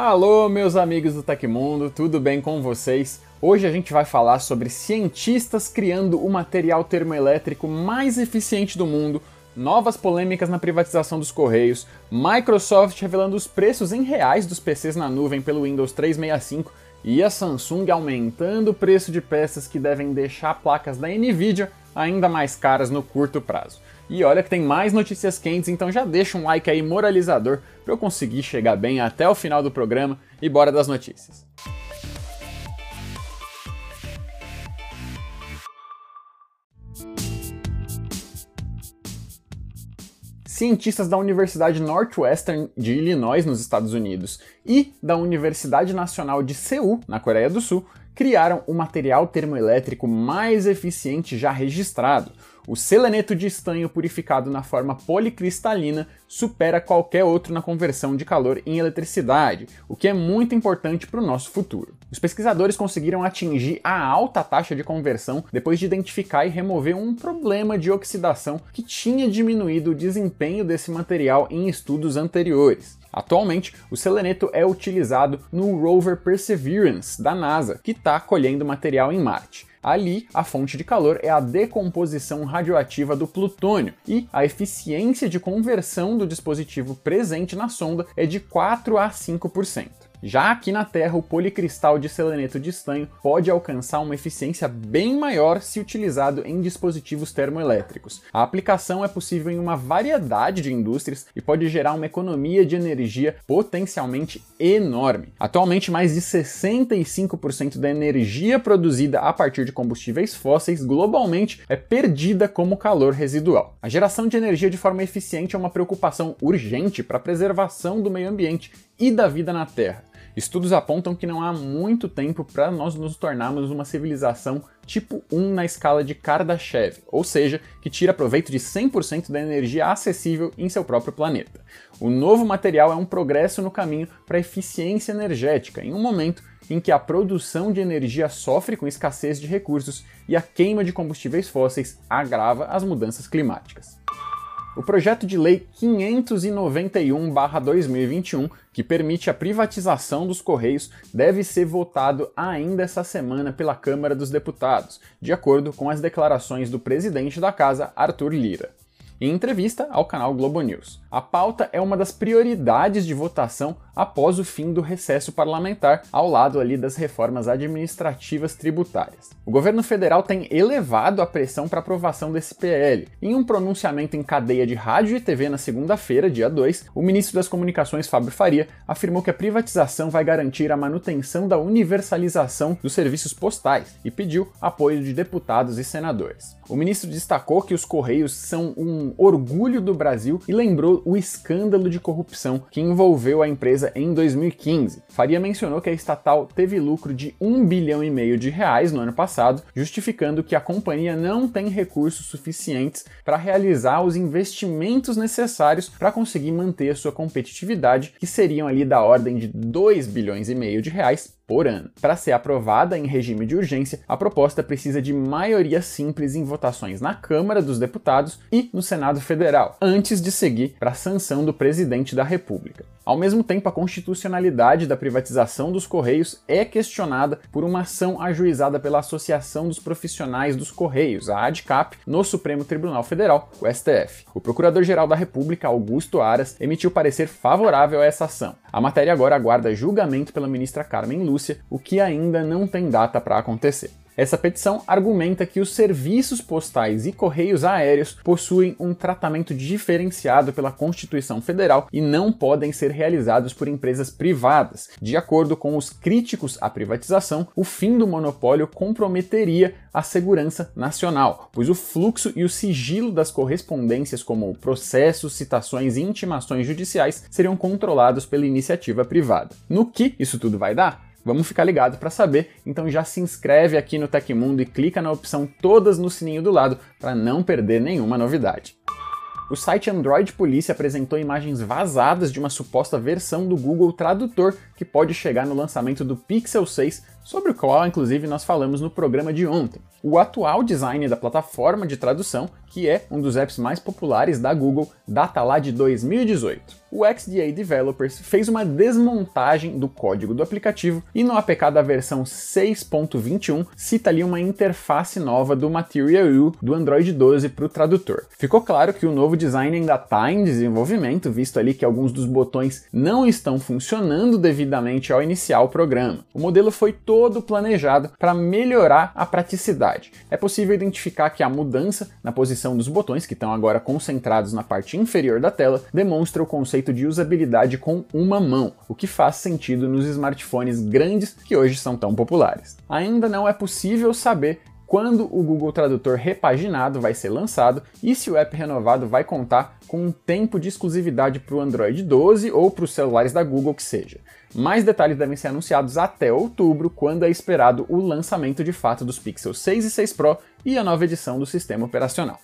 Alô, meus amigos do Tecmundo, tudo bem com vocês? Hoje a gente vai falar sobre cientistas criando o material termoelétrico mais eficiente do mundo, novas polêmicas na privatização dos Correios, Microsoft revelando os preços em reais dos PCs na nuvem pelo Windows 365 e a Samsung aumentando o preço de peças que devem deixar placas da Nvidia ainda mais caras no curto prazo. E olha que tem mais notícias quentes, então já deixa um like aí moralizador para eu conseguir chegar bem até o final do programa e bora das notícias. Cientistas da Universidade Northwestern de Illinois, nos Estados Unidos, e da Universidade Nacional de Seul, na Coreia do Sul, criaram o material termoelétrico mais eficiente já registrado. O seleneto de estanho purificado na forma policristalina supera qualquer outro na conversão de calor em eletricidade, o que é muito importante para o nosso futuro. Os pesquisadores conseguiram atingir a alta taxa de conversão depois de identificar e remover um problema de oxidação que tinha diminuído o desempenho desse material em estudos anteriores. Atualmente, o seleneto é utilizado no rover Perseverance da NASA, que está colhendo material em Marte. Ali, a fonte de calor é a decomposição radioativa do plutônio e a eficiência de conversão do dispositivo presente na sonda é de 4 a 5%. Já aqui na Terra, o policristal de seleneto de estanho pode alcançar uma eficiência bem maior se utilizado em dispositivos termoelétricos. A aplicação é possível em uma variedade de indústrias e pode gerar uma economia de energia potencialmente enorme. Atualmente, mais de 65% da energia produzida a partir de combustíveis fósseis globalmente é perdida como calor residual. A geração de energia de forma eficiente é uma preocupação urgente para a preservação do meio ambiente e da vida na Terra. Estudos apontam que não há muito tempo para nós nos tornarmos uma civilização tipo 1 na escala de Kardashev, ou seja, que tira proveito de 100% da energia acessível em seu próprio planeta. O novo material é um progresso no caminho para a eficiência energética, em um momento em que a produção de energia sofre com escassez de recursos e a queima de combustíveis fósseis agrava as mudanças climáticas. O projeto de lei 591/2021, que permite a privatização dos Correios, deve ser votado ainda essa semana pela Câmara dos Deputados, de acordo com as declarações do presidente da casa, Arthur Lira. Em entrevista ao canal Globo News, a pauta é uma das prioridades de votação após o fim do recesso parlamentar, ao lado ali das reformas administrativas tributárias. O governo federal tem elevado a pressão para aprovação desse PL. Em um pronunciamento em cadeia de rádio e TV na segunda-feira, dia 2, o ministro das Comunicações, Fábio Faria, afirmou que a privatização vai garantir a manutenção da universalização dos serviços postais e pediu apoio de deputados e senadores. O ministro destacou que os Correios são um orgulho do Brasil e lembrou o escândalo de corrupção que envolveu a empresa em 2015. Faria mencionou que a estatal teve lucro de 1 bilhão e meio de reais no ano passado, justificando que a companhia não tem recursos suficientes para realizar os investimentos necessários para conseguir manter sua competitividade, que seriam ali da ordem de 2 bilhões e meio de reais por ano. Para ser aprovada em regime de urgência, a proposta precisa de maioria simples em votações na Câmara dos Deputados e no Senado Federal, antes de seguir para a sanção do presidente da República. Ao mesmo tempo, a constitucionalidade da privatização dos Correios é questionada por uma ação ajuizada pela Associação dos Profissionais dos Correios, a ADCAP, no Supremo Tribunal Federal, o STF. O Procurador-Geral da República, Augusto Aras, emitiu parecer favorável a essa ação. A matéria agora aguarda julgamento pela ministra Carmen Lúcia, o que ainda não tem data para acontecer. Essa petição argumenta que os serviços postais e correios aéreos possuem um tratamento diferenciado pela Constituição Federal e não podem ser realizados por empresas privadas. De acordo com os críticos à privatização, o fim do monopólio comprometeria a segurança nacional, pois o fluxo e o sigilo das correspondências, como processos, citações e intimações judiciais, seriam controlados pela iniciativa privada. No que isso tudo vai dar? Vamos ficar ligado para saber, então já se inscreve aqui no Tecmundo e clica na opção todas no sininho do lado para não perder nenhuma novidade. O site Android Police apresentou imagens vazadas de uma suposta versão do Google Tradutor que pode chegar no lançamento do Pixel 6 sobre o qual inclusive nós falamos no programa de ontem. O atual design da plataforma de tradução, que é um dos apps mais populares da Google, data lá de 2018 o XDA Developers fez uma desmontagem do código do aplicativo e no APK da versão 6.21 cita ali uma interface nova do Material U do Android 12 para o tradutor. Ficou claro que o novo design ainda está em desenvolvimento, visto ali que alguns dos botões não estão funcionando devidamente ao iniciar o programa. O modelo foi todo planejado para melhorar a praticidade. É possível identificar que a mudança na posição dos botões, que estão agora concentrados na parte inferior da tela, demonstra o conceito de usabilidade com uma mão, o que faz sentido nos smartphones grandes que hoje são tão populares. Ainda não é possível saber quando o Google Tradutor repaginado vai ser lançado e se o app renovado vai contar com um tempo de exclusividade para o Android 12 ou para os celulares da Google que seja. Mais detalhes devem ser anunciados até outubro, quando é esperado o lançamento de fato dos Pixel 6 e 6 Pro e a nova edição do sistema operacional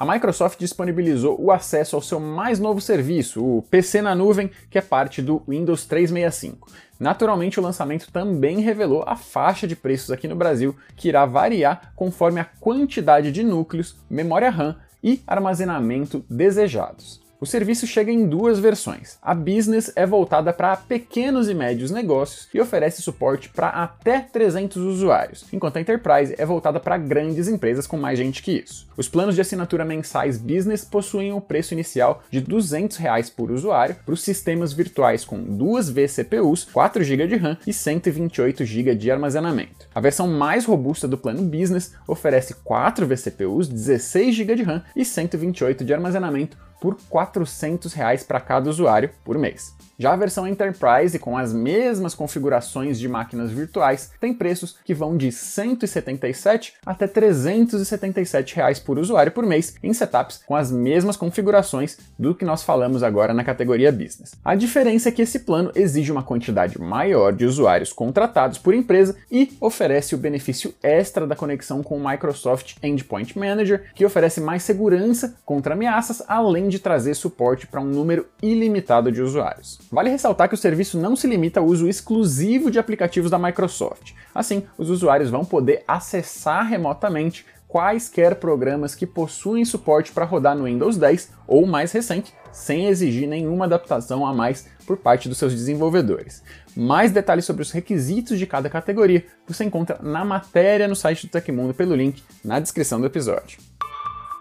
a Microsoft disponibilizou o acesso ao seu mais novo serviço, o PC na nuvem, que é parte do Windows 365. Naturalmente, o lançamento também revelou a faixa de preços aqui no Brasil, que irá variar conforme a quantidade de núcleos, memória RAM e armazenamento desejados. O serviço chega em duas versões. A Business é voltada para pequenos e médios negócios e oferece suporte para até 300 usuários, enquanto a Enterprise é voltada para grandes empresas com mais gente que isso. Os planos de assinatura mensais Business possuem o preço inicial de 200 reais por usuário para os sistemas virtuais com duas vCPUs, 4 GB de RAM e 128 GB de armazenamento. A versão mais robusta do plano Business oferece 4 vCPUs, 16 GB de RAM e 128 de armazenamento por R$ 400 para cada usuário por mês. Já a versão Enterprise, com as mesmas configurações de máquinas virtuais, tem preços que vão de 177 até 377 reais por usuário por mês em setups com as mesmas configurações do que nós falamos agora na categoria Business. A diferença é que esse plano exige uma quantidade maior de usuários contratados por empresa e oferece o benefício extra da conexão com o Microsoft Endpoint Manager, que oferece mais segurança contra ameaças, além de trazer suporte para um número ilimitado de usuários. Vale ressaltar que o serviço não se limita ao uso exclusivo de aplicativos da Microsoft. Assim, os usuários vão poder acessar remotamente quaisquer programas que possuem suporte para rodar no Windows 10 ou mais recente, sem exigir nenhuma adaptação a mais por parte dos seus desenvolvedores. Mais detalhes sobre os requisitos de cada categoria você encontra na matéria no site do Tecmundo pelo link na descrição do episódio.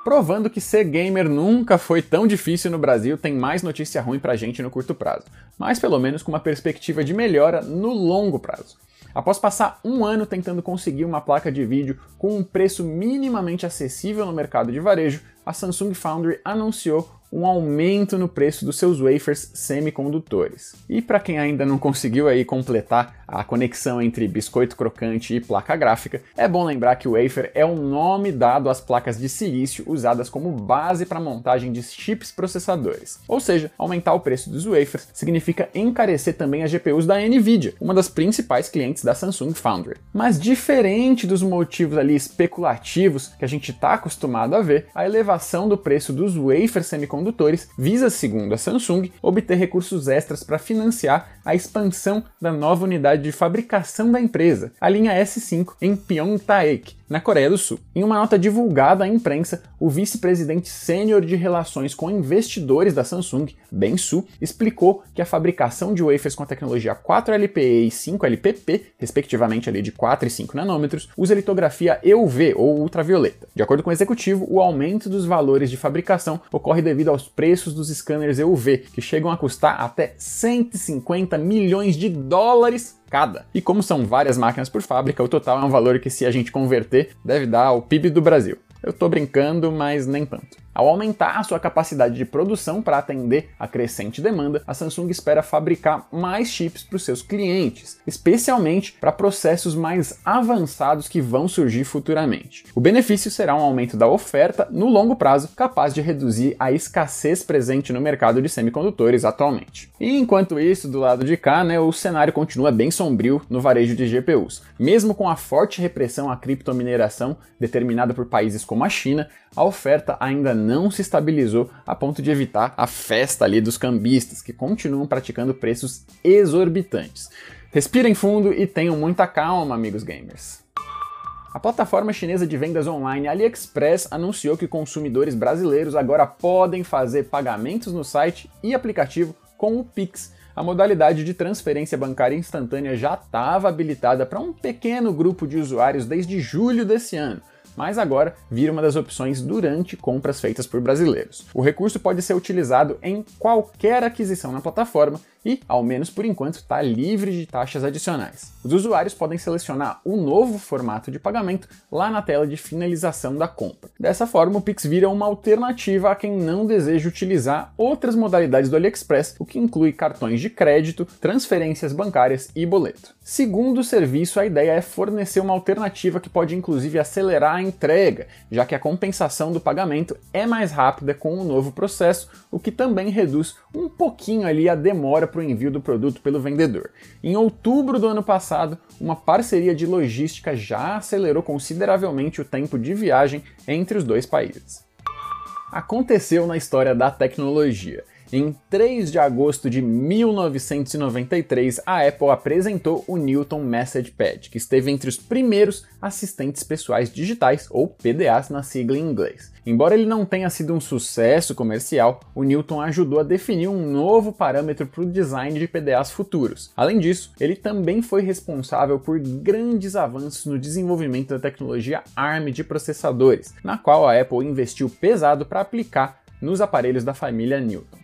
Provando que ser gamer nunca foi tão difícil no Brasil, tem mais notícia ruim pra gente no curto prazo, mas pelo menos com uma perspectiva de melhora no longo prazo. Após passar um ano tentando conseguir uma placa de vídeo com um preço minimamente acessível no mercado de varejo, a Samsung Foundry anunciou um aumento no preço dos seus wafers semicondutores. E para quem ainda não conseguiu aí completar a conexão entre biscoito crocante e placa gráfica, é bom lembrar que o wafer é um nome dado às placas de silício usadas como base para montagem de chips processadores. Ou seja, aumentar o preço dos wafers significa encarecer também as GPUs da Nvidia, uma das principais clientes da Samsung Foundry. Mas diferente dos motivos ali especulativos que a gente está acostumado a ver, a elevação do preço dos wafers semicondutores visa, segundo a Samsung, obter recursos extras para financiar a expansão da nova unidade de fabricação da empresa, a linha S5, em Pyeongtaek, na Coreia do Sul. Em uma nota divulgada à imprensa, o vice-presidente sênior de relações com investidores da Samsung, Ben Su, explicou que a fabricação de wafers com a tecnologia 4LPE e 5LPP, respectivamente ali de 4 e 5 nanômetros, usa litografia EUV ou ultravioleta. De acordo com o executivo, o aumento dos valores de fabricação ocorre devido aos preços dos scanners EUV, que chegam a custar até 150 milhões de dólares cada. E como são várias máquinas por fábrica, o total é um valor que, se a gente converter, deve dar o PIB do Brasil. Eu tô brincando, mas nem tanto. Ao aumentar a sua capacidade de produção para atender a crescente demanda, a Samsung espera fabricar mais chips para os seus clientes, especialmente para processos mais avançados que vão surgir futuramente. O benefício será um aumento da oferta no longo prazo, capaz de reduzir a escassez presente no mercado de semicondutores atualmente. E enquanto isso, do lado de cá, né, o cenário continua bem sombrio no varejo de GPUs. Mesmo com a forte repressão à criptomineração determinada por países como a China, a oferta ainda se estabilizou a ponto de evitar a festa ali dos cambistas, que continuam praticando preços exorbitantes. Respirem fundo e tenham muita calma, amigos gamers. A plataforma chinesa de vendas online AliExpress anunciou que consumidores brasileiros agora podem fazer pagamentos no site e aplicativo com o Pix. A modalidade de transferência bancária instantânea já estava habilitada para um pequeno grupo de usuários desde julho desse ano, mas agora vira uma das opções durante compras feitas por brasileiros. O recurso pode ser utilizado em qualquer aquisição na plataforma e, ao menos por enquanto, está livre de taxas adicionais. Os usuários podem selecionar o novo formato de pagamento lá na tela de finalização da compra. Dessa forma, o Pix vira uma alternativa a quem não deseja utilizar outras modalidades do AliExpress, o que inclui cartões de crédito, transferências bancárias e boleto. Segundo o serviço, a ideia é fornecer uma alternativa que pode inclusive acelerar a entrega, já que a compensação do pagamento é mais rápida com o novo processo, o que também reduz um pouquinho ali a demora para o envio do produto pelo vendedor. Em outubro do ano passado, uma parceria de logística já acelerou consideravelmente o tempo de viagem entre os dois países. Aconteceu na história da tecnologia. Em 3 de agosto de 1993, a Apple apresentou o Newton Message Pad, que esteve entre os primeiros assistentes pessoais digitais, ou PDAs na sigla em inglês. Embora ele não tenha sido um sucesso comercial, o Newton ajudou a definir um novo parâmetro para o design de PDAs futuros. Além disso, ele também foi responsável por grandes avanços no desenvolvimento da tecnologia ARM de processadores, na qual a Apple investiu pesado para aplicar nos aparelhos da família Newton.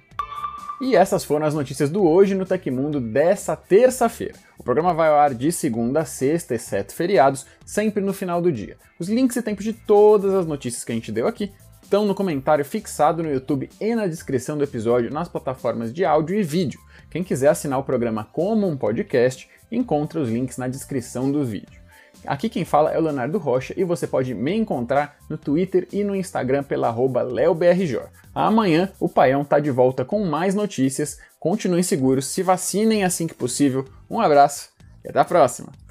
E essas foram as notícias do Hoje no Tecmundo dessa terça-feira. O programa vai ao ar de segunda a sexta, exceto feriados, sempre no final do dia. Os links e tempos de todas as notícias que a gente deu aqui estão no comentário fixado no YouTube e na descrição do episódio nas plataformas de áudio e vídeo. Quem quiser assinar o programa como um podcast, encontra os links na descrição do vídeo. Aqui quem fala é o Leonardo Rocha e você pode me encontrar no Twitter e no Instagram pela leobrj. Amanhã o Paião tá de volta com mais notícias. Continuem seguros, se vacinem assim que possível. Um abraço e até a próxima!